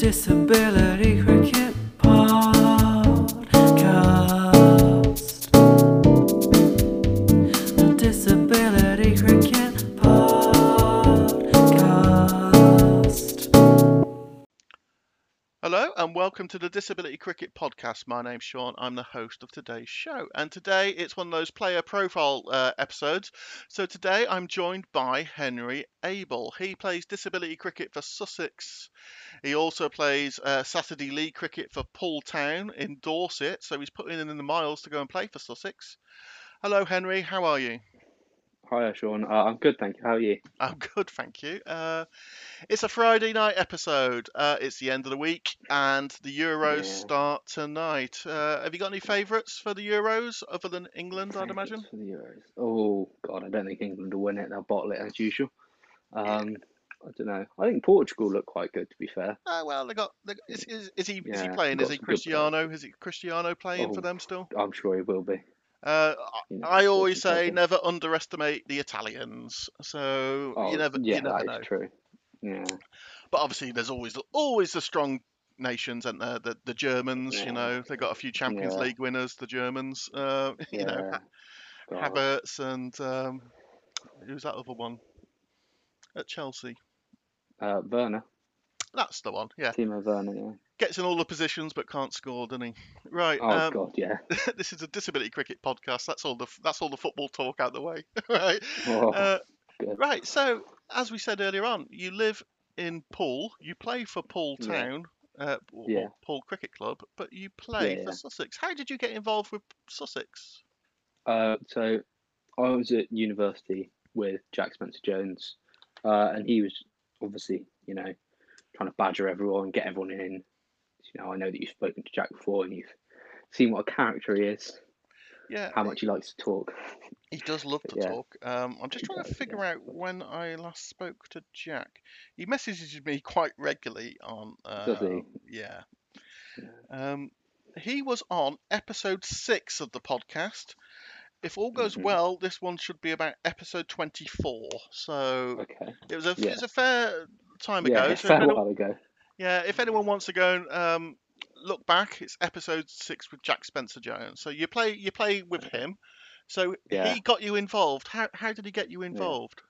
Disability welcome to the Disability Cricket Podcast. My name's Sean. I'm the host of today's show, and today it's one of those player profile uh, episodes. So today I'm joined by Henry Abel. He plays disability cricket for Sussex. He also plays uh, Saturday League cricket for Poole Town in Dorset. So he's putting in the miles to go and play for Sussex. Hello, Henry. How are you? Hi, Sean. Uh, I'm good, thank you. How are you? I'm good, thank you. Uh, it's a Friday night episode. Uh, it's the end of the week, and the Euros Yeah. start tonight. Uh, have you got any favourites for the Euros other than England? I'd imagine. For the Euros. Oh God, I don't think England will win it. They'll bottle it as usual. Um, I don't know. I think Portugal look quite good, to be fair. Uh, well, they got. They, is, is, is he is he playing? Is he some good players. Cristiano? Is it Cristiano playing for Oh. them still? I'm sure he will be. Uh, I always say never underestimate the Italians. So Oh, you never yeah, you never know. true. Yeah, But obviously, there's always always the strong nations, and the, the the Germans. You Yeah. know, they got a few Champions Yeah. League winners. The Germans. Uh, you know. God. Havertz and um, who's that other one at Chelsea? Uh, Werner, That's the one. Yeah, Timo Werner. Yeah. Gets in all the positions but can't score, doesn't he? Right. Oh um, God, yeah. this is a disability cricket podcast. That's all the that's all the football talk out the way. right. Oh, Uh, right. So as we said earlier on, you live in Poole. You play for Poole Yeah. Town. Uh, or, Yeah. or Poole Cricket Club, but you play Yeah, for yeah. Sussex. How did you get involved with Sussex? Uh, so I was at university with Jack Spencer Jones, uh, and he was obviously, you know, trying to badger everyone, get everyone in. You know, I know that you've spoken to Jack before, and you've seen what a character he is, Yeah, how much he likes to talk. He does love to Yeah. talk. Um, I'm just He trying to figure yeah. out when I last spoke to Jack. He messages me quite regularly on. Uh, Does he? Yeah. Yeah. Um, he was on episode six of the podcast. If all goes Mhm. well, this one should be about episode 24. So Okay. it was a Yeah. it was a fair time Yeah, ago. a So fair anyone, while ago. Yeah, if anyone wants to go and um, look back, it's episode six with Jack Spencer Jones. So you play you play with him. So Yeah. he got you involved. How how did he get you involved?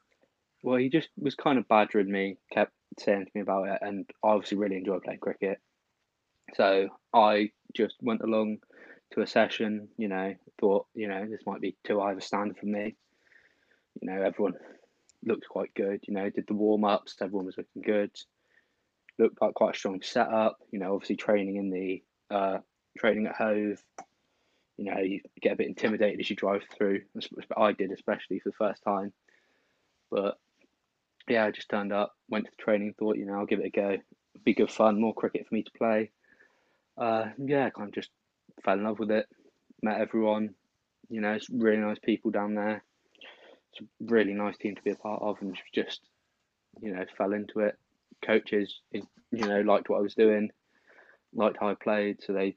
Well, he just was kind of badgering me, kept saying to me about it, and I obviously really enjoy playing cricket. So I just went along to a session, you know, thought, you know, this might be too high of a standard for me. You know, everyone looked quite good, you know, did the warm ups, everyone was looking good. Looked like quite a strong setup, you know, obviously training in the uh, training at Hove. You know, you get a bit intimidated as you drive through. I did, especially for the first time. But yeah, I just turned up, went to the training, thought, you know, I'll give it a go. Be good fun, more cricket for me to play. Uh, yeah, kind of just fell in love with it. Met everyone, you know, it's really nice people down there. It's a really nice team to be a part of, and just, you know, fell into it. Coaches, you know, liked what I was doing, liked how I played, so they,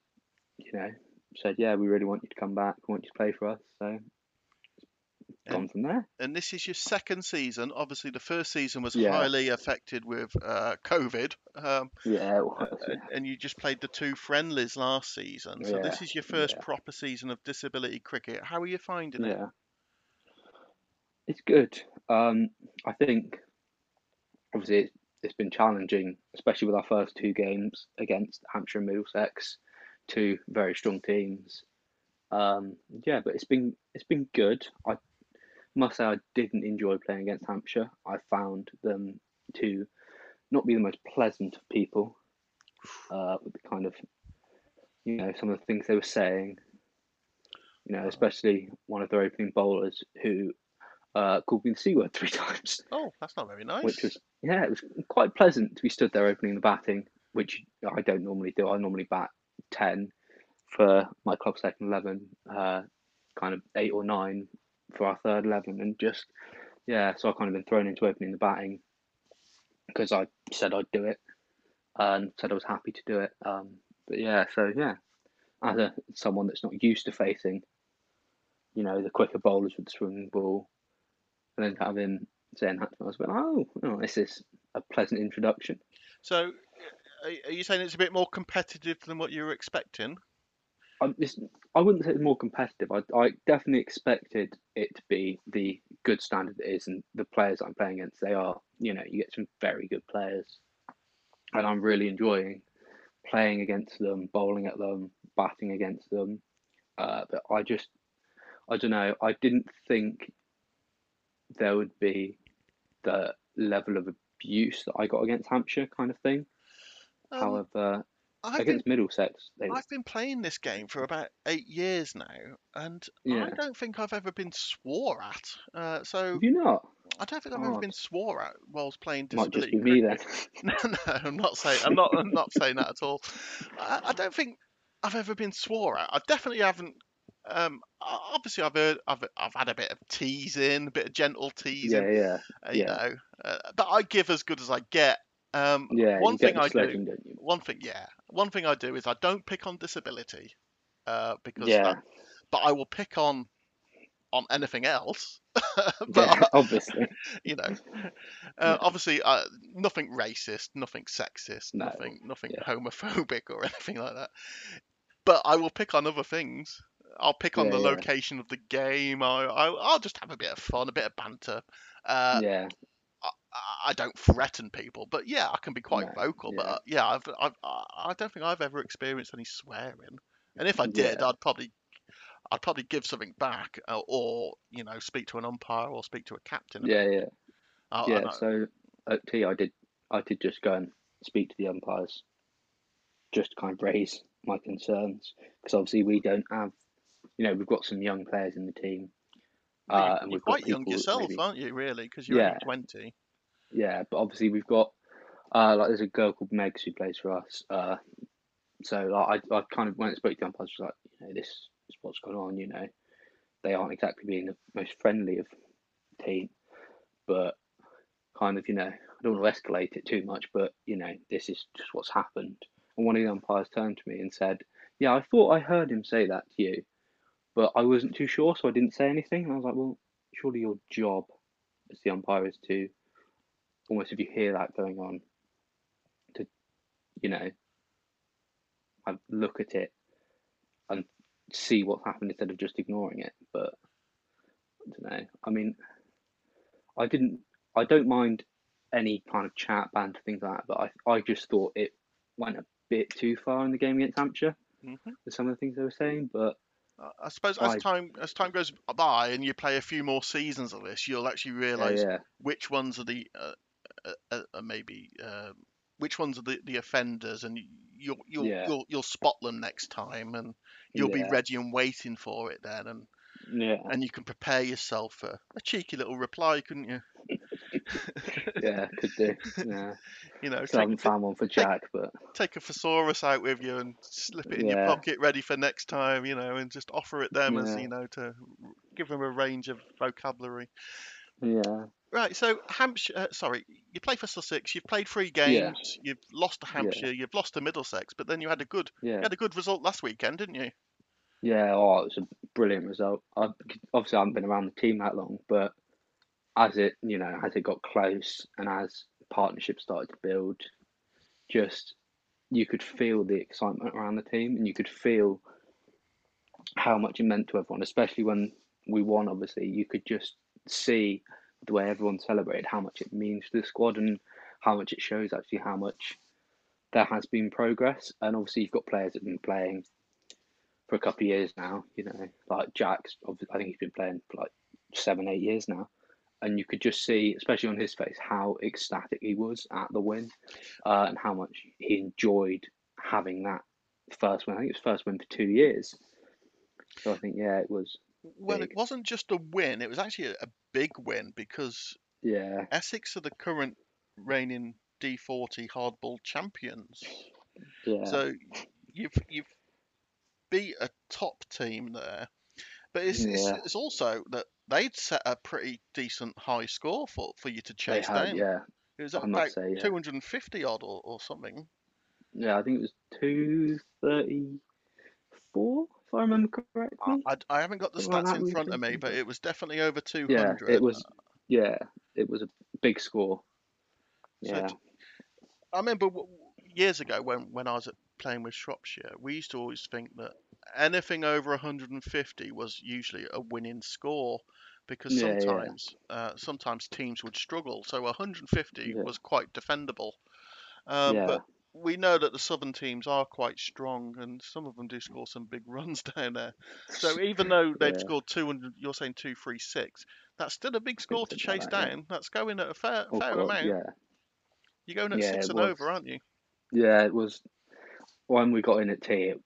you know, said, yeah, we really want you to come back, we want you to play for us. So, gone from there. And this is your second season. Obviously, the first season was Yeah. highly affected with uh, COVID, um, Yeah, it was, and, and you just played the two friendlies last season. So this is your first yeah. proper season of disability cricket. How are you finding it? Yeah. It's good. Um, I think obviously it's, been challenging, especially with our first two games against Hampshire and Middlesex, two very strong teams. Um, yeah, but it's been it's been good. I must say I didn't enjoy playing against Hampshire. I found them to not be the most pleasant of people. Uh, with the kind of you know some of the things they were saying. You know, especially one of their opening bowlers who uh, called me the c word three times, Oh, that's not very nice. which was yeah, it was quite pleasant to be stood there opening the batting, which I don't normally do. I normally bat ten for my club second eleven, uh, kind of eight or nine for our third eleven, and just yeah, so I kind of been thrown into opening the batting because I said I'd do it and said I was happy to do it. Um, but yeah, so yeah, as a someone that's not used to facing, you know, the quicker bowlers with the swinging ball, and then have him saying that to me, I was like, oh, oh, this is a pleasant introduction. So are are you saying it's a bit more competitive than what you were expecting? I, it's, I wouldn't say it's more competitive. I, I definitely expected it to be the good standard it is, and the players I'm playing against, they are, you know, you get some very good players, and I'm really enjoying playing against them, bowling at them, batting against them. Uh, but I just, I don't know, I didn't think there would be the level of abuse that I got against Hampshire, kind of thing. Um, However, I've been against Middlesex, they I've been playing this game for about eight years now, and I don't think I've ever been swore at. Uh, so Have you not? I don't think I've ever Oh, been swore at whilst playing might just be me then. No, no, I'm not saying I'm not I'm not saying that at all. I, I don't think I've ever been swore at. I definitely haven't. Um, obviously, I've heard, I've I've had a bit of teasing, a bit of gentle teasing, Yeah, yeah, uh, you yeah. know, uh, but I give as good as I get. Um, yeah. one thing I do, don't you? one thing, yeah, one thing I do is I don't pick on disability, uh, because Yeah, but I will pick on on anything else. but yeah. Obviously, you know, uh, yeah. obviously, uh, nothing racist, nothing sexist, No, nothing, nothing yeah, homophobic or anything like that. But I will pick on other things. I'll pick on yeah, the location of the game. I, I, I'll just have a bit of fun, a bit of banter. Uh, yeah. I, I don't threaten people, but yeah, I can be quite No, vocal. But yeah, uh, yeah, I've, I've, I I don't think I've ever experienced any swearing. And if I did, I'd probably, I'd probably give something back, uh, or you know, speak to an umpire or speak to a captain yeah, yeah, I, I yeah. know. So at T, I did, I did just go and speak to the umpires, just to kind of raise my concerns because obviously we don't have, you know, we've got some young players in the team, uh, and you're we've got quite young yourself, maybe, aren't you? Really, because you're only yeah, 20. yeah. But obviously we've got, uh, like there's a girl called Megs who plays for us, uh, so like I, I kind of when I spoke to the umpires, I was like, you know, this is what's going on. You know, they aren't exactly being the most friendly of team, but kind of, you know, I don't want to escalate it too much, but you know, this is just what's happened. And one of the umpires turned to me and said, "Yeah, I thought I heard him say that to you, but I wasn't too sure, so I didn't say anything." And I was like, "Well, surely your job as the umpire is to almost if you hear that going on, to you know, have, look at it and see what's happened instead of just ignoring it." But I don't know. I mean, I didn't. I don't mind any kind of chat, banter, things like that. But I, I just thought it went a bit too far in the game against Hampshire hmm with some of the things they were saying. But I suppose as I, time as time goes by and you play a few more seasons of this, you'll actually realise yeah, which ones are the uh, uh, uh, uh, maybe uh, which ones are the, the offenders, and you'll you'll yeah, you'll you'll spot them next time, and you'll be ready and waiting for it then, and yeah, and you can prepare yourself for a cheeky little reply, couldn't you? Yeah. Could do. Yeah. You know, Still haven't take found one for take Jack, but take a thesaurus out with you and slip it in your pocket, ready for next time. You know, and just offer it them as you know to give them a range of vocabulary. yeah, Right, so Hampshire, uh, sorry, you play for Sussex. You've played three games. yeah. You've lost to yeah, Hampshire. You've lost to Middlesex, but then you had a good, you yeah, had a good result last weekend, didn't you? yeah. Oh, it was a brilliant result. I obviously I haven't been around the team that long, but as it, you know, as it got close and as partnerships started to build, just you could feel the excitement around the team and you could feel how much it meant to everyone, especially when we won, obviously. You could just see the way everyone celebrated how much it means to the squad and how much it shows actually how much there has been progress. And obviously, you've got players that have been playing for a couple of years now, you know, like Jack's, I think he's been playing for like seven, eight years now. And you could just see, especially on his face, how ecstatic he was at the win uh, and how much he enjoyed having that first win. I think it was first win for two years. So I think, yeah, it was Well, it wasn't just a win; it was actually a, a big win because Yeah, Essex are the current reigning D40 hardball champions. yeah, So you've you've beat a top team there, but it's it's, it's also that they'd set a pretty decent high score for for you to chase had, down. yeah. It was about say, yeah. 250 odd or, or something. Yeah, I think it was 234, if I remember correctly. I, I haven't got the Something stats in front of me, but it was definitely over 200. yeah, 200. it was, yeah, it was a big score. So Yeah, d- I remember years ago when when I was playing with Shropshire, we used to always think that anything over 150 was usually a winning score because Yeah, yeah. sometimes uh, sometimes teams would struggle. So 150 Yeah. was quite defendable. Um, Yeah. But we know that the southern teams are quite strong, and some of them do score some big runs down there. So even though they've Yeah. scored 200, you're saying two, three, six. That's still a big score to chase that, yeah. down. That's going at a fair, Oh, fair God, amount. yeah. You're going at Yeah, six and was. over, aren't you? Yeah, it was when we got in at tea. It,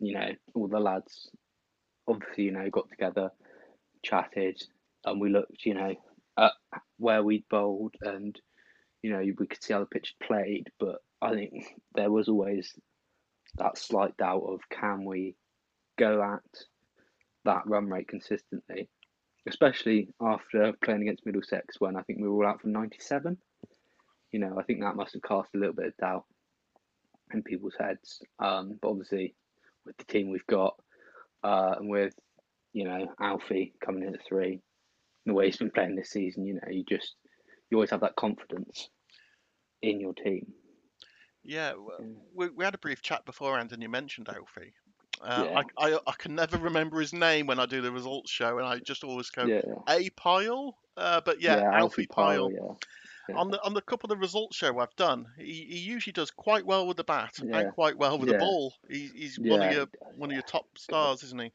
you know, all the lads obviously, you know, got together, chatted, and we looked, you know, at where we'd bowled, and you know, we could see how the pitch played. But I think there was always that slight doubt of can we go at that run rate consistently, especially after playing against Middlesex when I think we were all out for 97. You know, I think that must have cast a little bit of doubt in people's heads. Um, but obviously, with the team we've got, uh, and with you know Alfie coming in at three, the way he's been playing this season, you know, you just you always have that confidence in your team. Yeah, we, we had a brief chat beforehand, and you mentioned Alfie. Uh, Yeah. I, I I can never remember his name when I do the results show, and I just always go Yeah, A Pile. Uh, but yeah, Alfie, Pile. yeah, yeah. On the on the couple of results show I've done, he, he usually does quite well with the bat Yeah. and quite well with the ball. He, he's one of your one of your top stars, isn't he?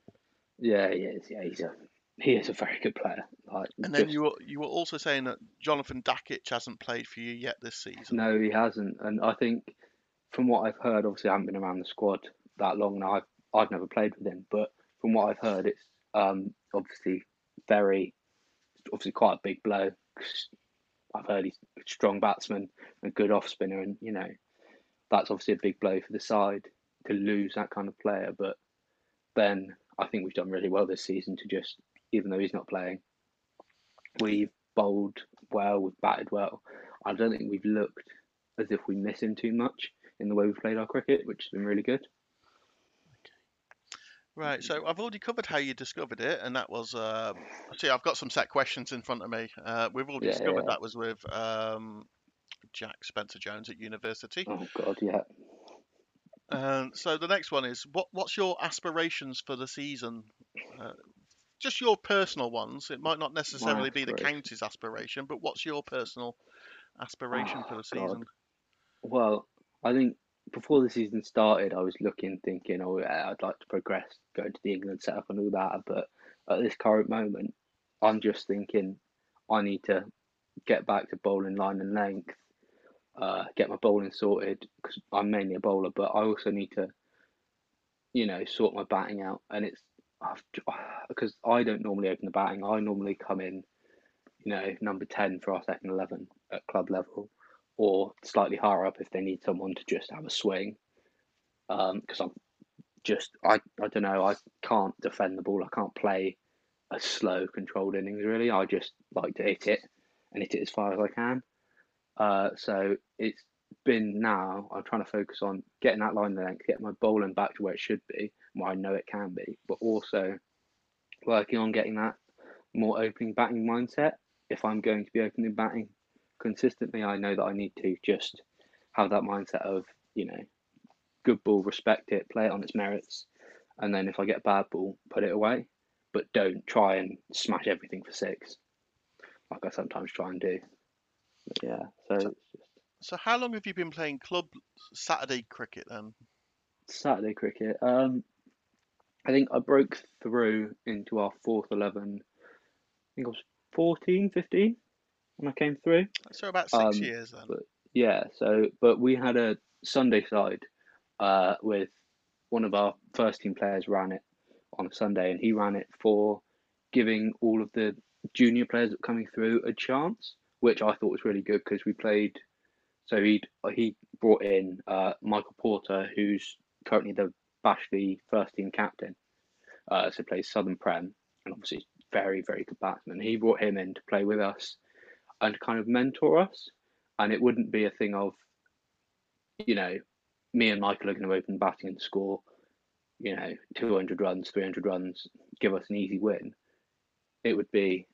Yeah, he is. Yeah, he's a he is a very good player. Like, And then just- you were you were also saying that Jonathan Dakic hasn't played for you yet this season. No, he hasn't, and I think from what I've heard, obviously I haven't been around the squad that long now. I've I've never played with him, but from what I've heard, it's um obviously very obviously quite a big blow. 'cause I've heard he's a strong batsman, and good off spinner, and you know that's obviously a big blow for the side to lose that kind of player. But then I think we've done really well this season to just, even though he's not playing, we've bowled well, we've batted well. I don't think we've looked as if we miss him too much in the way we've played our cricket, which has been really good. Right, so I've already covered how you discovered it, and that was um, see, I've got some set questions in front of me. Uh, we've already Yeah, discovered yeah. that was with um, Jack Spencer Jones at university. Oh God, yeah. And so the next one is what what's your aspirations for the season? Uh, just your personal ones. It might not necessarily be the county's aspiration, but what's your personal aspiration for Oh, the God. season? Well, I think before the season started, I was looking, thinking, oh yeah, I'd like to progress, go to the England setup and all that. But at this current moment, I'm just thinking, I need to get back to bowling line and length, uh, get my bowling sorted because I'm mainly a bowler, but I also need to, you know, sort my batting out. And it's because I don't normally open the batting. I normally come in, you know, number ten for our second eleven at club level or slightly higher up if they need someone to just have a swing. Because I'm just, I, I don't know, I can't defend the ball. I can't play a slow, controlled innings, really. I just like to hit it and hit it as far as I can. Uh, so it's been now, I'm trying to focus on getting that line length, getting my bowling back to where it should be, where I know it can be, but also working on getting that more opening batting mindset. If I'm going to be opening batting consistently, I know that I need to just have that mindset of, you know, good ball, respect it, play it on its merits, and then if I get a bad ball, put it away, but don't try and smash everything for six, like I sometimes try and do. But yeah, so So- it's just So how long have you been playing club Saturday cricket then? Saturday cricket. Um, I think I broke through into our fourth 11, I think I was 14, 15 when I came through. So about six Um, years then. but yeah, so but we had a Sunday side uh, with one of our first team players ran it on a Sunday, and he ran it for giving all of the junior players that coming through a chance, which I thought was really good because we played. So he he brought in uh, Michael Porter, who's currently the Bashley first team captain, uh, so plays Southern Prem, and obviously very very good batsman. He brought him in to play with us and kind of mentor us and it wouldn't be a thing of, you know, me and Michael are going to open batting and score, you know, 200 runs, 300 runs, give us an easy win. It would be,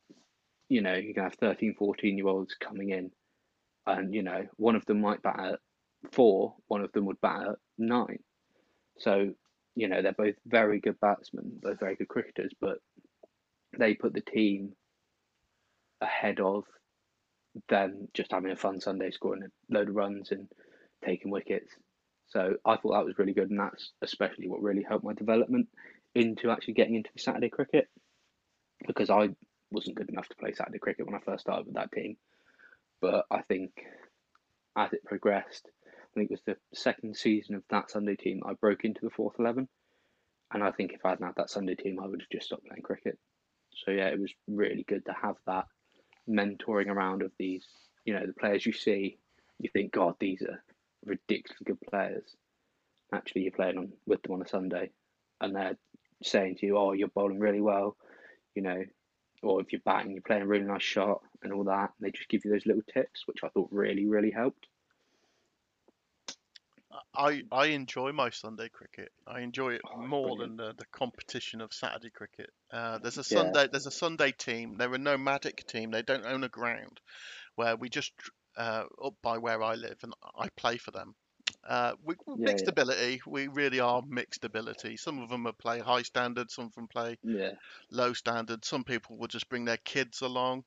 you know, you can have 13, 14 year olds coming in, and, you know, one of them might bat at four, one of them would bat at nine. So, you know, they're both very good batsmen, both very good cricketers, but they put the team ahead of them just having a fun Sunday, scoring a load of runs and taking wickets. So I thought that was really good, and that's especially what really helped my development into actually getting into the Saturday cricket because I wasn't good enough to play Saturday cricket when I first started with that team. But I think as it progressed, I think it was the second season of that Sunday team I broke into the fourth eleven, and I think if I hadn't had that Sunday team, I would have just stopped playing cricket. So yeah, it was really good to have that mentoring around of these, you know, the players you see, you think, God, these are ridiculously good players. Actually, you're playing on with them on a Sunday, and they're saying to you, "Oh, you're bowling really well," you know, or if you're batting, you're playing a really nice shot and all that. And they just give you those little tips, which I thought really, really helped. I I enjoy my Sunday cricket. I enjoy it Oh, more brilliant. than the, the competition of Saturday cricket. Uh, there's a Yeah. Sunday there's a Sunday team. They're a nomadic team. They don't own a ground, where we just uh, up by where I live and I play for them. Uh, we, Yeah, mixed yeah. ability. We really are mixed ability. Some of them will play high standard. Some of them play Yeah, low standard. Some people will just bring their kids along.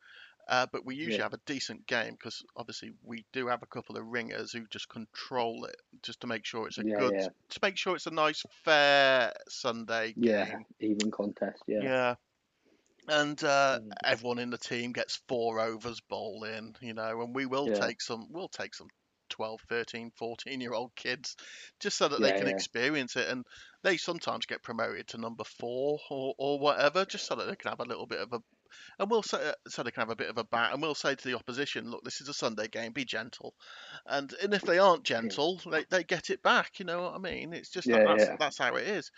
Uh, but we usually have a decent game because obviously we do have a couple of ringers who just control it just to make sure it's a good, to make sure it's a nice, fair Sunday yeah, game. even contest. Yeah, Yeah. And uh, Mm. everyone in the team gets four overs bowling, you know, and we will Yeah. take some, we'll take some 12, 13, 14 year old kids just so that they can yeah. experience it. And they sometimes get promoted to number four or, or whatever, just so that they can have a little bit of a, and we'll say, uh, so they can have a bit of a bat, and we'll say to the opposition, look, this is a Sunday game, be gentle. And and if they aren't gentle, they, they get it back, you know what I mean? It's just that Yeah, that's, yeah. that's how it is.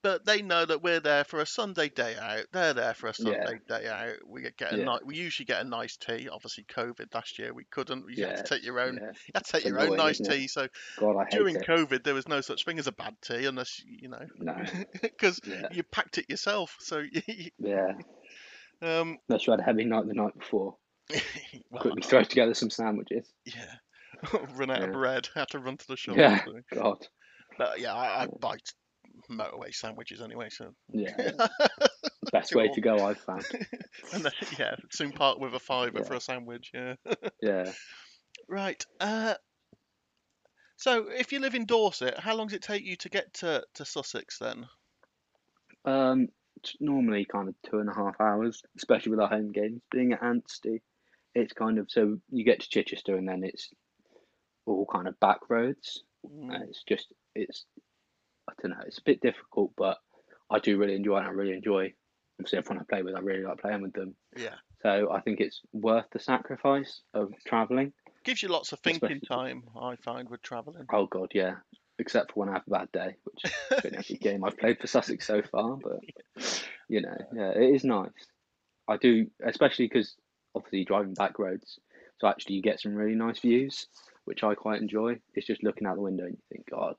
But they know that we're there for a Sunday day out. They're there for a Yeah. Sunday day out. We get, get a Yeah. night. We usually get a nice tea. Obviously, COVID last year we couldn't. You had to take your own. yeah. You had to take It's your own nice it? tea. So God, during it. COVID, there was no such thing as a bad tea, unless you know, No, because yeah, you packed it yourself. So yeah. um, had a heavy night the night before, well, quickly throw together some sandwiches. yeah, run out of bread. Had to run to the shop. Yeah. God, But yeah, I, I buy motorway sandwiches anyway. So yeah. Best way to go, I've found. and then, yeah, soon part with a fiver Yeah. for a sandwich. Yeah. Yeah. Right. Uh, so if you live in Dorset, how long does it take you to get to, to Sussex then? Um, normally kind of two and a half hours, especially with our home games. Being at Anstey, it's kind of so you get to Chichester and then it's all kind of back roads. Mm, And it's just it's I don't know, it's a bit difficult, but I do really enjoy it. And I really enjoy obviously everyone I play with. I really like playing with them. yeah. So I think it's worth the sacrifice of travelling. Gives you lots of thinking Especially- time, I find, with travelling. Oh God, yeah. Except for when I have a bad day, which has been every game I've played for Sussex so far. But you know, yeah, it is nice. I do, especially because obviously driving back roads, so actually you get some really nice views, which I quite enjoy. It's just looking out the window and you think, God,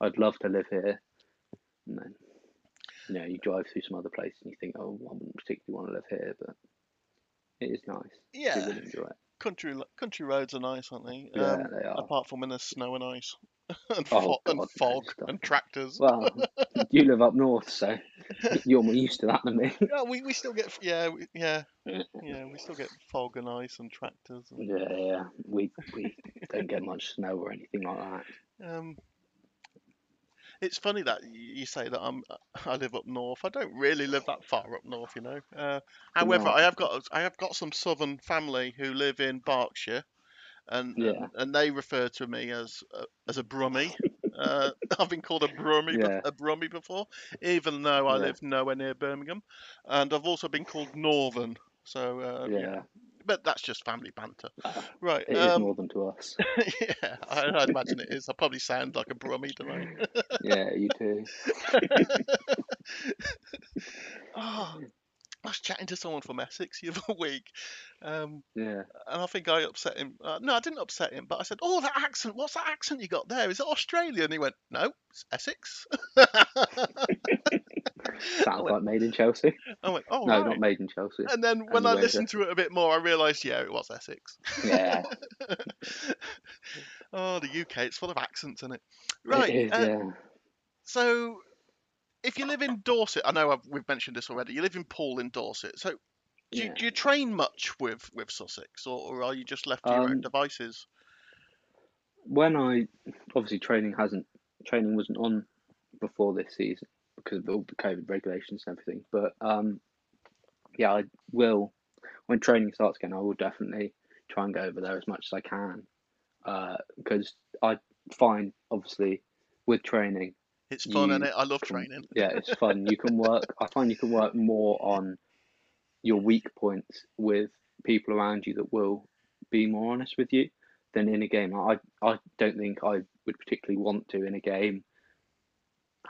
I'd love to live here. And then, you know, you drive through some other place and you think, oh, I wouldn't particularly want to live here, but it is nice. Yeah. really enjoy it. Country country roads are nice, aren't they? Yeah, Um, they are. apart from when there's snow and ice, and, Oh, fo- God, no, fog stop and tractors. Well, you live up north, so you're more used to that than me. yeah, we, we still get yeah we, yeah yeah we still get fog and ice and tractors. And, Yeah, yeah. We we don't get much snow or anything like that. Um, it's funny that you say that I'm I live up north. I don't really live that far up north, you know. Uh, however, not? I have got I have got some southern family who live in Berkshire, and Yeah. and, and they refer to me as a, as a brummie. Uh, I've been called a brummie, Yeah. a brummie before, even though I Yeah. live nowhere near Birmingham, and I've also been called northern. So uh, Yeah, but that's just family banter, right? it is um, northern to us. yeah, I, I'd imagine it is. I probably sound like a brummie, don't I? Yeah, you too. Oh, I was chatting to someone from Essex the other week, um, Yeah, and I think I upset him. Uh, no, I didn't upset him, but I said, "Oh, that accent! What's that accent you got there? Is it Australian?" And he went, "No, it's Essex." Sounds like made in Chelsea. I went, oh, no, right. not made in Chelsea. And then when I listened to it a bit more, I realised, yeah, it was Essex. Yeah. oh, the UK, it's full of accents, isn't it? Right. It is, uh, yeah. So, if you live in Dorset, I know I've, we've mentioned this already. You live in Poole in Dorset. So, do, you, yeah. do you train much with with Sussex, or, or are you just left to your own Um, devices? When I obviously training hasn't training wasn't on before this season because of all the COVID regulations and everything. But um, yeah, I will when training starts again. I will definitely try and go over there as much as I can because I find obviously with training It's fun, and it? I love training. yeah, it's fun. You can work. I find you can work more on your weak points with people around you that will be more honest with you than in a game. I I don't think I would particularly want to in a game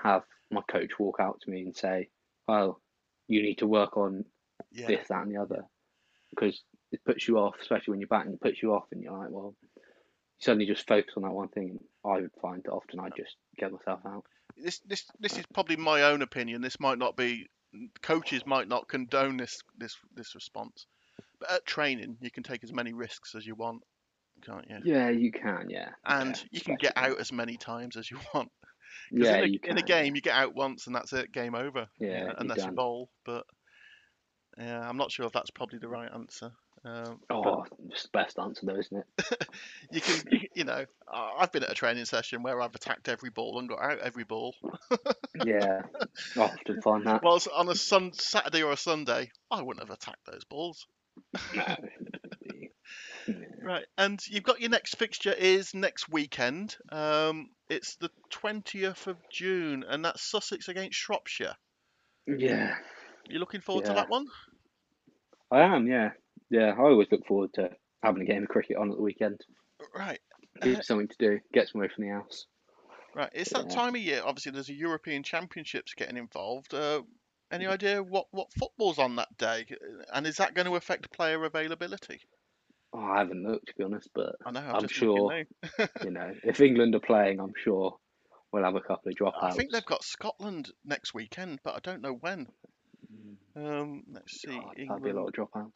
have my coach walk out to me and say, "Well, you need to work on Yeah. this, that, and the other," because it puts you off, especially when you're batting. It puts you off, and you're like, "Well." You suddenly just focus on that one thing, and I would find that often I just get myself out. This this this is probably my own opinion. This might not be coaches might not condone this this this response. But at training, you can take as many risks as you want, can't you? Yeah, you can. Yeah, And yeah, you can get out as many times as you want. Yeah, in, a, in a game, you get out once and that's it, game over. Yeah, unless you bowl. But yeah, I'm not sure if that's probably the right answer. Um, Oh, it's the best answer though, isn't it? you can, you, know, I've been at a training session where I've attacked every ball and got out every ball. Yeah, I often find that. Whilst on a sun, Saturday or a Sunday, I wouldn't have attacked those balls. No, it wouldn't be- yeah. Right, and you've got your next fixture is next weekend. Um, it's the 20th of June, and that's Sussex against Shropshire. yeah, You looking forward to that one? I am. Yeah, yeah. I always look forward to having a game of cricket on at the weekend. Right, Give something to do. Get some away from the house. right. It's that Yeah. time of year. Obviously, there's a European Championships getting involved. Uh, any idea what what football's on that day, and is that going to affect player availability? Oh, I haven't looked to be honest, but I know. I'm, I'm sure you know, if England are playing, I'm sure we'll have a couple of dropouts. I think they've got Scotland next weekend, but I don't know when. Um, let's see. God, that'd be a lot of dropouts.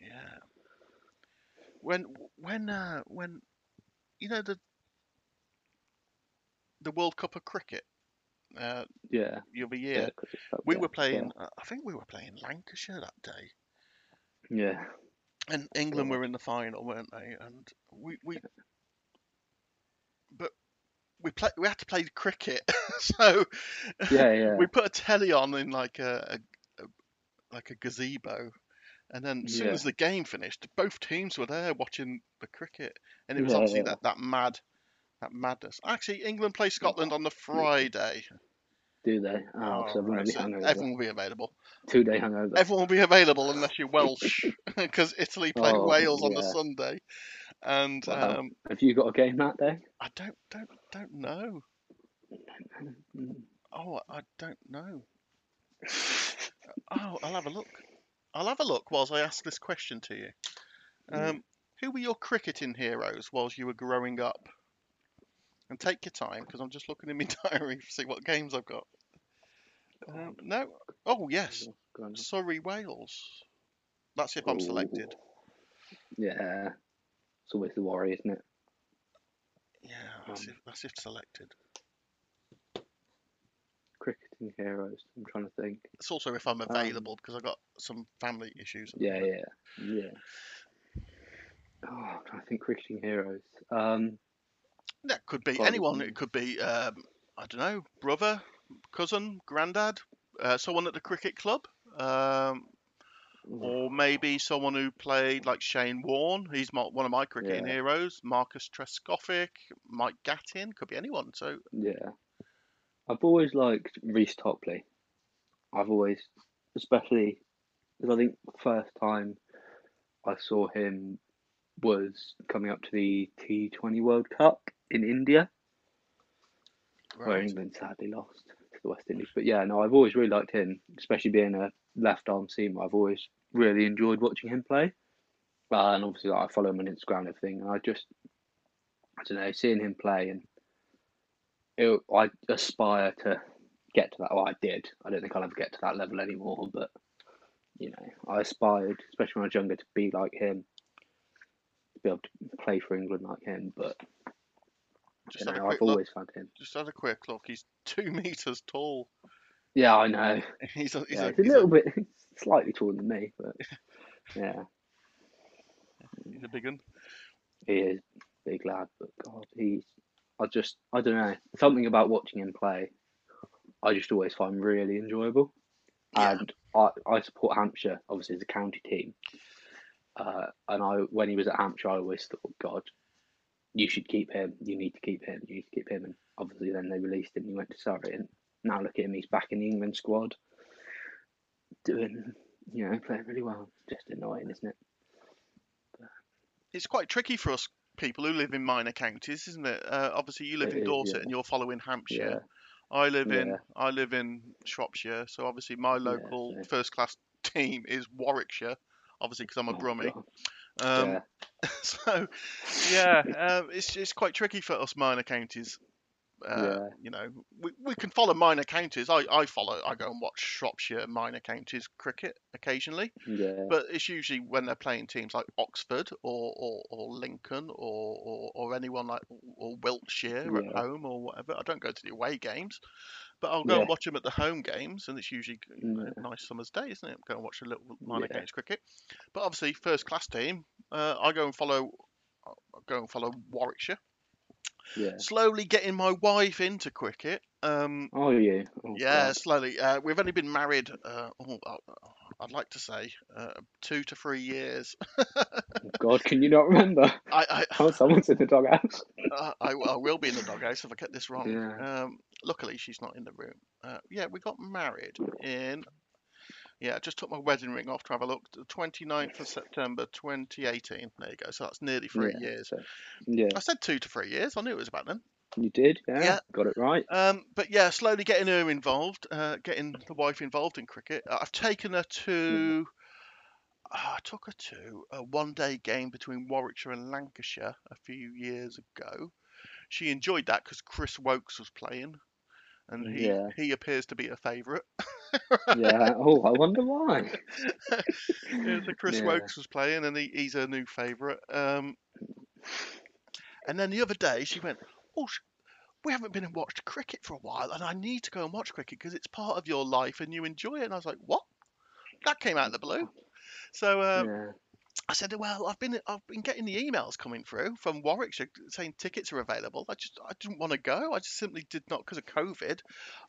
Yeah. When when uh when you know the the World Cup of cricket uh Yeah, the other yeah. year up we were playing uh, I think we were playing Lancashire that day Yeah, and England were in the final weren't they? And we we but we play we had to play cricket. So yeah, yeah. we put a telly on in like a, a, a like a gazebo. And then as soon Yeah. as the game finished both teams were there watching the cricket. And it was Yeah, obviously yeah. that, that mad that madness. Actually england play scotland on the friday Do they? Oh, Oh, so everyone right, will be so hungover. everyone will be available Two day hungover. everyone will be available unless you're welsh because italy play Oh, wales on the sunday and Wow. um, Have you got a game that day? i don't don't don't know Mm. oh i don't know Oh, I'll have a look. I'll have a look whilst I ask this question to you. Mm. Um, who were your cricketing heroes whilst you were growing up? And take your time because I'm just looking in my diary to see what games I've got. Um, no. Oh yes. Surrey, Wales. That's if I'm selected. Yeah. It's always the worry, isn't it? Yeah, that's Um, if that's if selected. Cricketing heroes. I'm trying to think. It's also if I'm available because I've got some family issues. Um, Yeah, yeah, yeah. Oh, I'm trying to think cricketing heroes. Um, That could be anyone. It could be um, I don't know, brother, cousin, granddad, uh, someone at the cricket club, um, or maybe someone who played like Shane Warne. He's my, one of my cricketing Yeah. heroes. Marcus Trescothick, Mike Gatting, could be anyone. So yeah. I've always liked Reece Topley. I've always, especially, because I think the first time I saw him was coming up to the T20 World Cup in India, where. England sadly lost the West Indies. But yeah, no, I've always really liked him, especially being a left arm seamer. I've always really enjoyed watching him play. Uh, and obviously, like, I follow him on Instagram and everything. And I just, I don't know, seeing him play and it, I aspire to get to that. Oh, I did. I don't think I'll ever get to that level anymore. But you know, I aspired, especially when I was younger, to be like him, to be able to play for England like him. But Just you know, I've look. always found him. Just had a quick look. He's two meters tall. Yeah, I know. He's a, he's yeah, a, he's a little a, bit slightly taller than me, but yeah, he's a big one. he is a big lad. But God, he's I just I don't know something about watching him play. I just always find really enjoyable, Yeah. and I I support Hampshire obviously as a county team. Uh, and I when he was at Hampshire, I always thought, God, you should keep him. You need to keep him. You need to keep him. And obviously, then they released him. He went to Surrey, and now look at him. He's back in the England squad, doing you know playing really well. Just annoying, isn't it? It's quite tricky for us people who live in minor counties, isn't it? Uh, obviously, you live It in is, Dorset yeah. and you're following Hampshire. Yeah. I live in I live in Shropshire, so obviously my local so- first class team is Warwickshire. Obviously, because I'm a Oh, Brummie. God. Um, yeah, so yeah, um, it's it's quite tricky for us minor counties. Uh, Yeah. You know, we, we can follow minor counties. I, I follow. I go and watch Shropshire minor counties cricket occasionally, yeah, but it's usually when they're playing teams like Oxford or or, or Lincoln or, or or anyone like or Wiltshire at home or whatever. I don't go to the away games, but I'll go Yeah. and watch them at the home games, and it's usually a nice summer's day, isn't it? Go and watch a little minor Yeah. counties cricket. But obviously, first class team, uh, I go and follow. I go and follow Warwickshire. yeah. Slowly getting my wife into cricket. Um, Oh, yeah. Oh, yeah, God. slowly. Uh, we've only been married. Uh, oh, uh, I'd like to say uh, two to three years. Oh, God, can you not remember? I, I, Oh, someone's in the doghouse. uh, I, I will be in the doghouse if I get this wrong. Yeah. Um, luckily, she's not in the room. Uh, yeah, we got married in. Yeah, I just took my wedding ring off to have a look. The 29th of September 2018. There you go. So that's nearly three Yeah, years. so- yeah, I said two to three years. I knew it was about then. you did. Yeah, Yeah. got it right. Um, but yeah, slowly getting her involved, uh, getting the wife involved in cricket. I've taken her to. ah, I took her to a one-day game between Warwickshire and Lancashire a few years ago. She enjoyed that because Chris Woakes was playing, and he Yeah. he appears to be a favourite. Yeah. Oh, I wonder why. Yeah, so Chris Yeah. Woakes was playing, and he, he's a new favourite. Um, and then the other day, she went, "Oh, we haven't been and watched cricket for a while, and I need to go and watch cricket because it's part of your life and you enjoy it." And I was like, "What?" That came out of the blue. So yeah. I said, "Well, I've been I've been getting the emails coming through from Warwickshire saying tickets are available. I just I didn't want to go. I just simply did not because of COVID.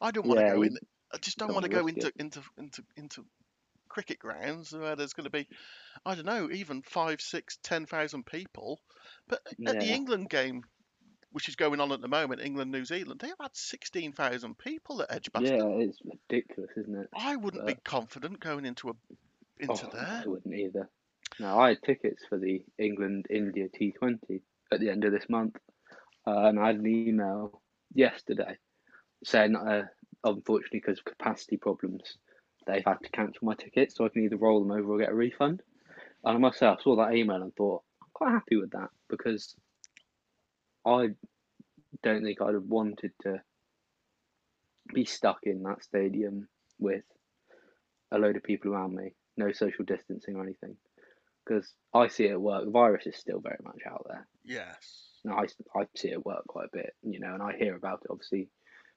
I don't want to Yeah, go in. I just don't don't want to go into into into into cricket grounds where there's going to be, I don't know, even five, six, ten thousand people. But at the England game, which is going on at the moment, England New Zealand, they have had sixteen thousand people at Edgbaston. Yeah, it's ridiculous, isn't it? I wouldn't be confident going into a into oh, there. I wouldn't either. No, I had tickets for the England India T20 at the end of this month, uh, and I had an email yesterday saying, uh, unfortunately, because of capacity problems, they've had to cancel my tickets, so I can either roll them over or get a refund. And I myself saw that email and thought, I'm quite happy with that because I don't think I'd have wanted to be stuck in that stadium with a load of people around me, no social distancing or anything. Because I see it at work, the virus is still very much out there. Yes. And I, I see it at work quite a bit, you know, and I hear about it obviously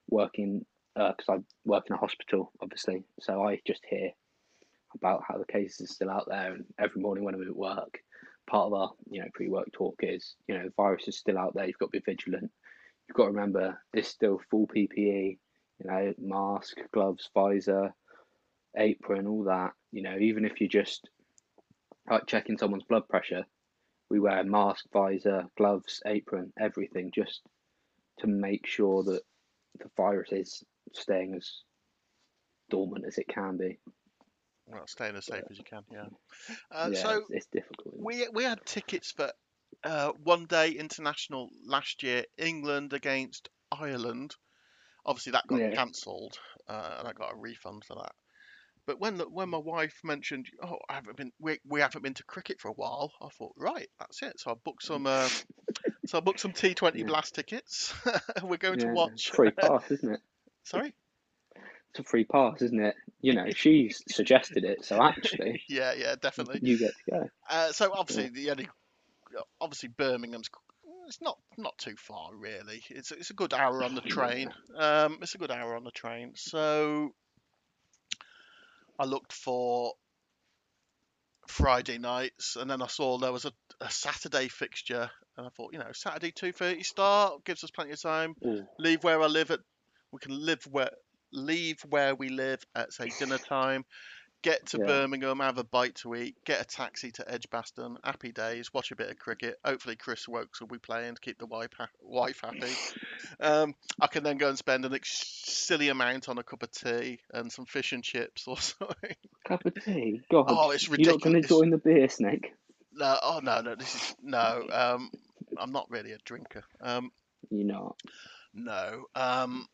working, uh, because I work in a hospital, obviously. So I just hear about how the cases are still out there. And every morning when I'm at work, part of our, you know, pre work talk is, you know, the virus is still out there. You've got to be vigilant. You've got to remember it's still full PPE, you know, mask, gloves, visor, apron, all that. You know, even if you just like checking someone's blood pressure, we wear mask, visor, gloves, apron, everything just to make sure that the virus is staying as dormant as it can be. Well, staying as safe as you can. Yeah. Uh, yeah, so it's, it's difficult. we we had tickets for uh, one day international last year, England against Ireland. Obviously, that got Yeah. cancelled, uh, and I got a refund for that. But when the, when my wife mentioned, oh, I haven't been, we, we haven't been to cricket for a while, I thought, right, that's it. So I booked some, uh, so I booked some T20 Yeah. Blast tickets. We're going to watch. free pass, isn't it? Sorry. it's a free pass, isn't it? You know, she suggested it, so actually, yeah, yeah, definitely. you get to go. Uh, so obviously the only, obviously Birmingham's. It's not not too far really. It's it's a good hour on the train. Um, it's a good hour on the train. So I looked for Friday nights, and then I saw there was a, a Saturday fixture, and I thought, you know, Saturday two thirty start gives us plenty of time. Ooh, Leave where I live at. We can live where leave where we live at say dinner time. Get to Yeah. Birmingham, have a bite to eat, get a taxi to Edgbaston. Happy days. Watch a bit of cricket. Hopefully, Chris Woakes will be playing to keep the wife ha- wife happy. Um, I can then go and spend an ex- silly amount on a cup of tea and some fish and chips or something. cup of tea. God, Oh, it's ridiculous. you're not going to join the beer snake. No, oh no, no, this is no. Um, I'm not really a drinker. Um, You're not. no. Um,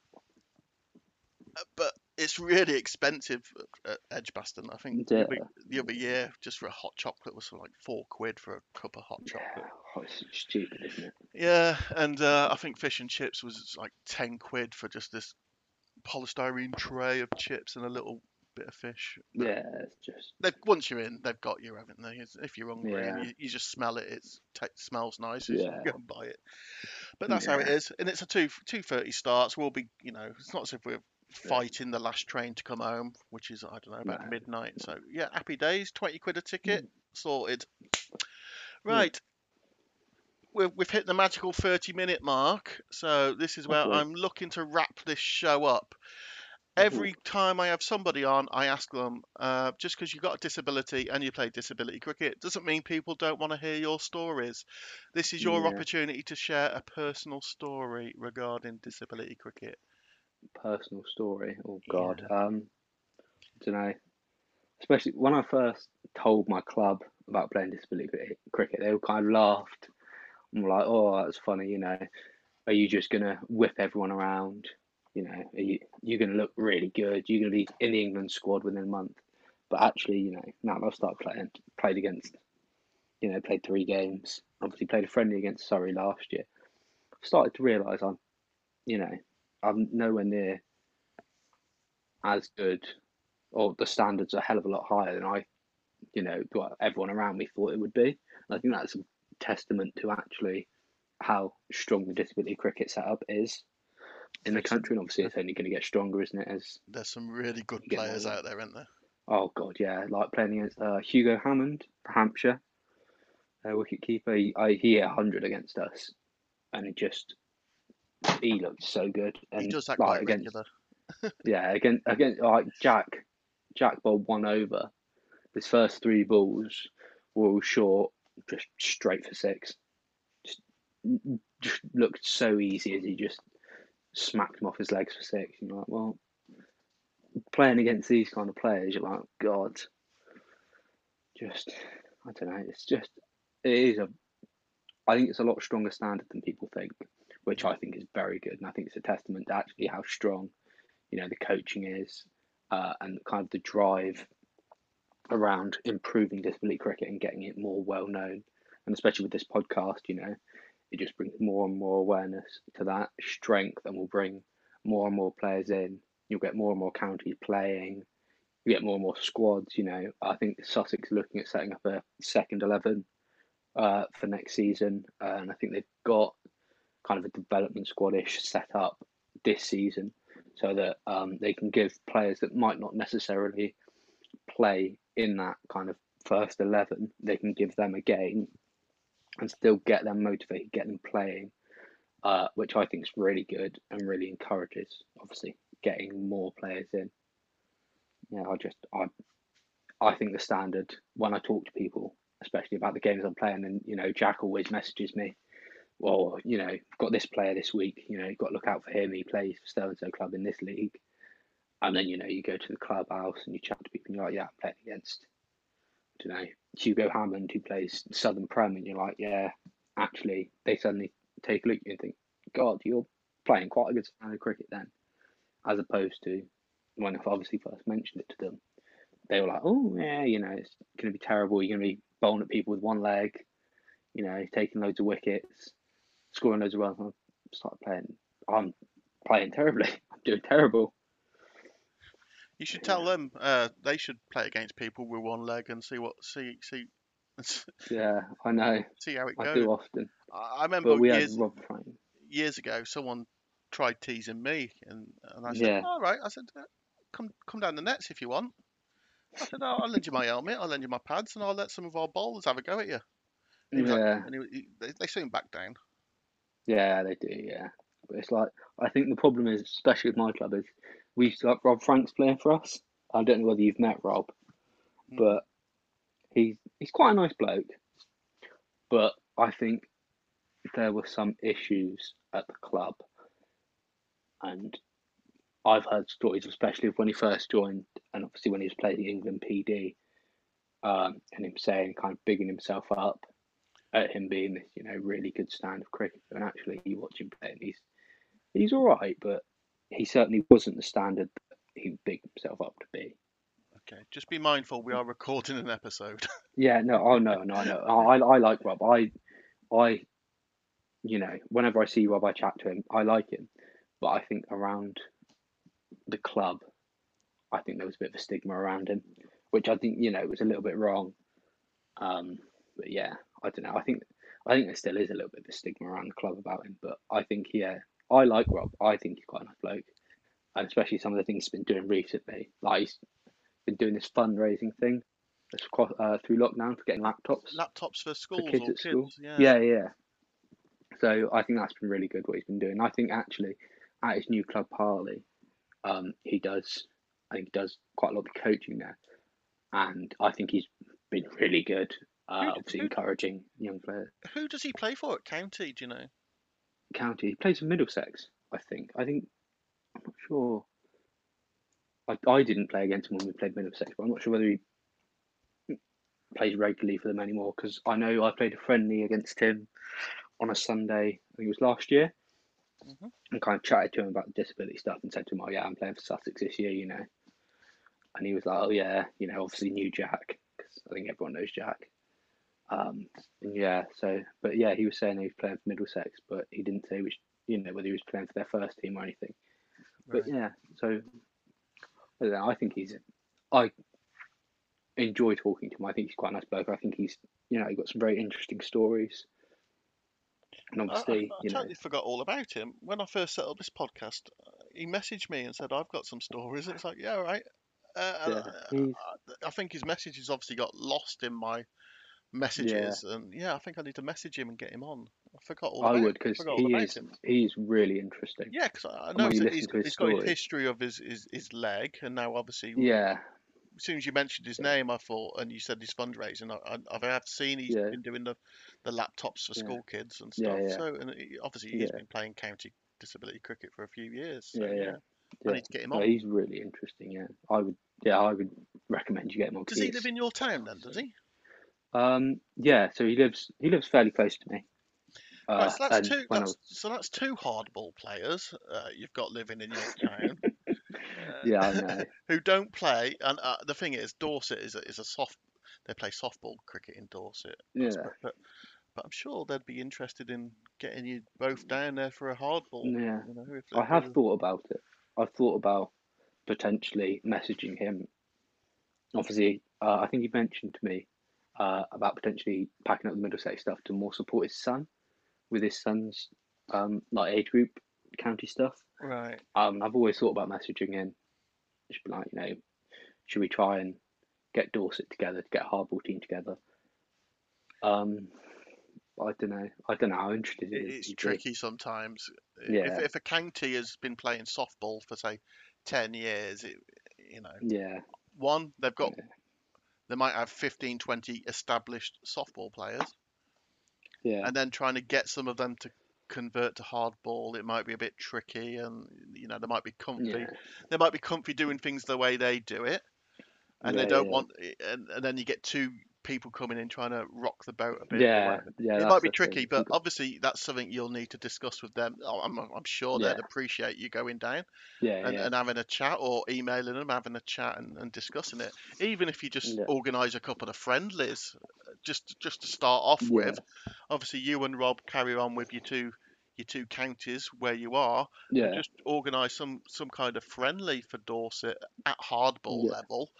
but it's really expensive at Edgbaston. I think the, Yeah. other, the other year, just for a hot chocolate, was like four quid for a cup of hot chocolate. oh, it's stupid, isn't it? Yeah, and uh, I think fish and chips was like ten quid for just this polystyrene tray of chips and a little bit of fish. But Yeah, it's just They've, once you're in, they've got you, haven't they? If you're hungry Yeah. you, you just smell it, it's ta smells nice. You Yeah. go and buy it. But that's how it is, and it's a two two thirty starts. We'll be, you know, it's not as if we're fighting the last train to come home, which is I don't know about No. midnight. So yeah, happy days. Twenty quid a ticket, Mm. sorted. Right. We've, we've hit the magical 30 minute mark, so this is where Lovely. I'm looking to wrap this show up. Mhm. Every time I have somebody on, I ask them, uh, just because you've got a disability and you play disability cricket doesn't mean people don't want to hear your stories. This is your Yeah. opportunity to share a personal story regarding disability cricket. Personal story. Oh God. Um, don't know. Especially when I first told my club about playing disability cricket, they all kind of laughed. I'm like, oh, that's funny. You know, are you just gonna whip everyone around? You know, are you you're gonna look really good? You're gonna be in the England squad within a month. But actually, you know, now I've started playing, played against, you know, played three games. Obviously, played a friendly against Surrey last year. I've started to realise I'm, you know, I'm nowhere near as good, or the standards are a hell of a lot higher than I, you know, what everyone around me thought it would be. And I think that's a testament to actually how strong the disability cricket setup is in the country. And obviously, it's only going to get stronger, isn't it? As There's some really good You get more players out there, aren't there? oh god, yeah, like playing against uh, Hugo Hammond for Hampshire, uh, wicket keeper. He, I, he hit hundred against us, and it just he looked so good. And He does that like, quite against regular. Yeah, again, again, like Jack, Jack bowled one over. His first three balls were all short, just straight for six. Just, just looked so easy as he just smacked him off his legs for six. You're like, well, playing against these kind of players, you're like, God, just, I don't know, it's just, it is a, I think it's a lot stronger standard than people think, which I think is very good. And I think it's a testament to actually how strong you know the coaching is uh, and kind of the drive around improving disability cricket and getting it more well known. And especially with this podcast you know it just brings more and more awareness to that strength and will bring more and more players in. You'll get more and more counties playing. You get more and more squads you know. I think sussex looking at setting up a second 11 uh, for next season uh, and i think they've got kind of a development squadish set up this season so that um, they can give players that might not necessarily play in that kind of first 11, they can give them a game and still get them motivated, get them playing, uh, which I think is really good and really encourages, obviously, getting more players in. Yeah, I just, I, I think the standard, when I talk to people, especially about the games I'm playing, and, you know, Jack always messages me, well, you know, got this player this week, you know, you've got to look out for him. He plays for so and so club in this league. And then, you know, you go to the clubhouse and you chat to people and you're like, yeah, I'm playing against, I don't know, Hugo Hammond who plays Southern Prem. And you're like, yeah, actually, they suddenly take a look at you and think, God, you're playing quite a good standard of cricket then. As opposed to when I've obviously first mentioned it to them, they were like, oh, yeah, you know, it's going to be terrible. You're going to be bowling at people with one leg, you know, taking loads of wickets scoring loads of runs. I started playing. I'm playing terribly. I'm doing terrible. You should tell them uh, they should play against people with one leg and see what see see Yeah, I know. see how it I goes. do often. I I remember years years ago, someone tried teasing me, and, and I said, Yeah. "All right." I said, "Uh, "Come come down the nets if you want." I said, "Oh, "I'll lend you my helmet, I'll lend you my pads, and I'll let some of our bowlers have a go at you." And he was like- Yeah, and he, he, they, they soon back down. Yeah, they do. Yeah, but it's like I think the problem is, especially with my club, is we've got Rob Franks playing for us. I don't know whether you've met Rob, Mm. but he's he's quite a nice bloke. But I think there were some issues at the club, and I've heard stories, especially of when he first joined, and obviously when he was playing the England PD, um, and him saying kind of bigging himself up at him being this, you know, really good stand of cricket, and actually you watch him play, and he's he's all right, but he certainly wasn't the standard that he bigged himself up to be. Okay, just be mindful. We are recording an episode. Yeah, no, oh no, no, no. I, I like Rob. I, I, you know, whenever I see Rob, I chat to him. I like him, but I think around the club, I think there was a bit of a stigma around him, which I think you know was a little bit wrong. Um, but yeah, I don't know. I think I think there still is a little bit of a stigma around the club about him. But I think yeah, I like Rob. I think he's quite a nice bloke, and especially some of the things he's been doing recently. Like he's been doing this fundraising thing. That's across, uh, through lockdown for getting laptops. Laptops for schools for kids at school. Yeah. Yeah, yeah. So I think that's been really good what he's been doing. I think actually at his new club Harley, um, he does I think he does quite a lot of the coaching there. And I think he's been really good. Uh, obviously who- encouraging young players. Who does he play for at County? Do you know? County. He plays for Middlesex, I think. I think I'm not sure. I, I didn't play against him when we played Middlesex, but I'm not sure whether he plays regularly for them anymore because I know I played a friendly against him on a Sunday, I think it was last year, Mhm. and kind of chatted to him about the disability stuff and said to him, Oh, yeah, I'm playing for Sussex this year, you know. And he was like, Oh, yeah, you know, obviously knew Jack because I think everyone knows Jack. Um, and yeah, so, but yeah, he was saying he was playing for Middlesex, but he didn't say which, you know, whether he was playing for their first team or anything. But Right. yeah, so I, know, I think he's, I enjoy talking to him. I think he's quite a nice bloke. I think he's, you know, he got some very interesting stories. And I, I, obviously, I you know, totally forgot all about him. When I first set up this podcast, uh, he messaged me and said, I've got some stories. And it's like, yeah, all right. Uh, Yeah, I- I, I think his messages obviously got lost in my messages. And yeah, I think I need to message him and get him on. I forgot all I about, would because he is, him. he's really interesting. Yeah, because I know he's, his he's got his story- history of his, his, his leg. And now, obviously, Yeah, as soon as you mentioned his name, I thought, and you said his fundraising, I, I, have seen he's Yeah. been doing the, the laptops for Yeah. school kids and stuff. yeah. So, and he, obviously, he's Yeah. been playing county disability cricket for a few years. So, Yeah, yeah, yeah. I need to get him No, on. he's really interesting. Yeah, I would. Yeah, I would recommend you get him on. Does he live in your town then? Does he? Um, yeah. So he lives. He lives fairly close to me. Uh, right, so that's two. when I That's, was- so that's two hardball players uh, you've got living in your town. uh, yeah, I know. who don't play. And uh, the thing is, Dorset is a, is a soft. They play softball cricket in Dorset. Yeah, But, but I'm sure they'd be interested in getting you both down there for a hardball. yeah. You know, I have thought about it. I've thought about potentially messaging him. Obviously, uh, I think he mentioned to me uh, about potentially packing up the Middlesex stuff to more support his son with his son's um, like age group county stuff. Right. Um, I've always thought about messaging him. Just be like, you know, should we try and get Dorset together to get a hardball team together? Um, I don't know. I don't know how interested It- he is. It's tricky sometimes. Yeah. If, if a county has been playing softball for say ten years, it, you know, Yeah, one they've got Yeah. They might have 15, 20 established softball players, yeah, and then trying to get some of them to convert to hardball, it might be a bit tricky, and you know they might be comfy. yeah, They might be comfy doing things the way they do it, and Yeah, they don't yeah. want, and, and then you get two people coming in trying to rock the boat a bit. yeah, yeah. it might be tricky, thing. but obviously that's something you'll need to discuss with them. Oh, I'm, I'm sure they'd appreciate you going down yeah, and, yeah, and having a chat or emailing them, having a chat and, and discussing it. Even if you just Yeah. organise a couple of friendlies, uh, just just to start off Yeah. with. Obviously, you and Rob carry on with your two your two counties where you are, Yeah, just organise some some kind of friendly for Dorset at hardball Yeah. level,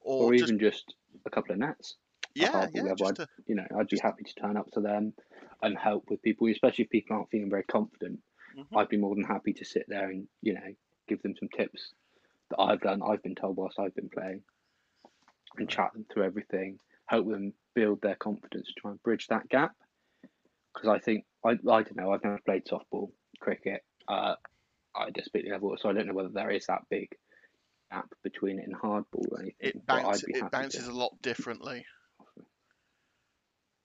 or, or just even just a couple of nets. Yeah, yeah, just to, You know, I'd be happy to turn up to them and help with people, especially if people aren't feeling very confident. Mhm. I'd be more than happy to sit there and you know give them some tips that I've done, I've been told whilst I've been playing, and chat them through everything, help them build their confidence, try and bridge that gap. Because I think I, I don't know, I've never played softball, cricket, uh, at a disability level, so I don't know whether there is that big gap between it and hardball or anything. it bounce, it bounces to. a lot differently.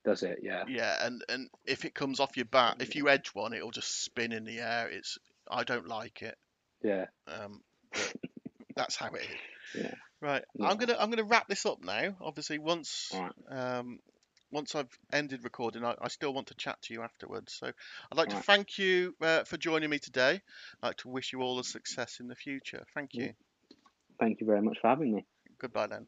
Does it? Yeah. Yeah, and and if it comes off your bat, if you edge one, it'll just spin in the air. It's I don't like it. Yeah. Um, but that's how it is. Yeah. Right, Yeah. I'm gonna I'm gonna wrap this up now. Obviously, once All right. um once I've ended recording, I, I still want to chat to you afterwards. So I'd like to Right. thank you uh, for joining me today. I'd like to wish you all the success in the future. Thank you. Thank you very much for having me. Goodbye then.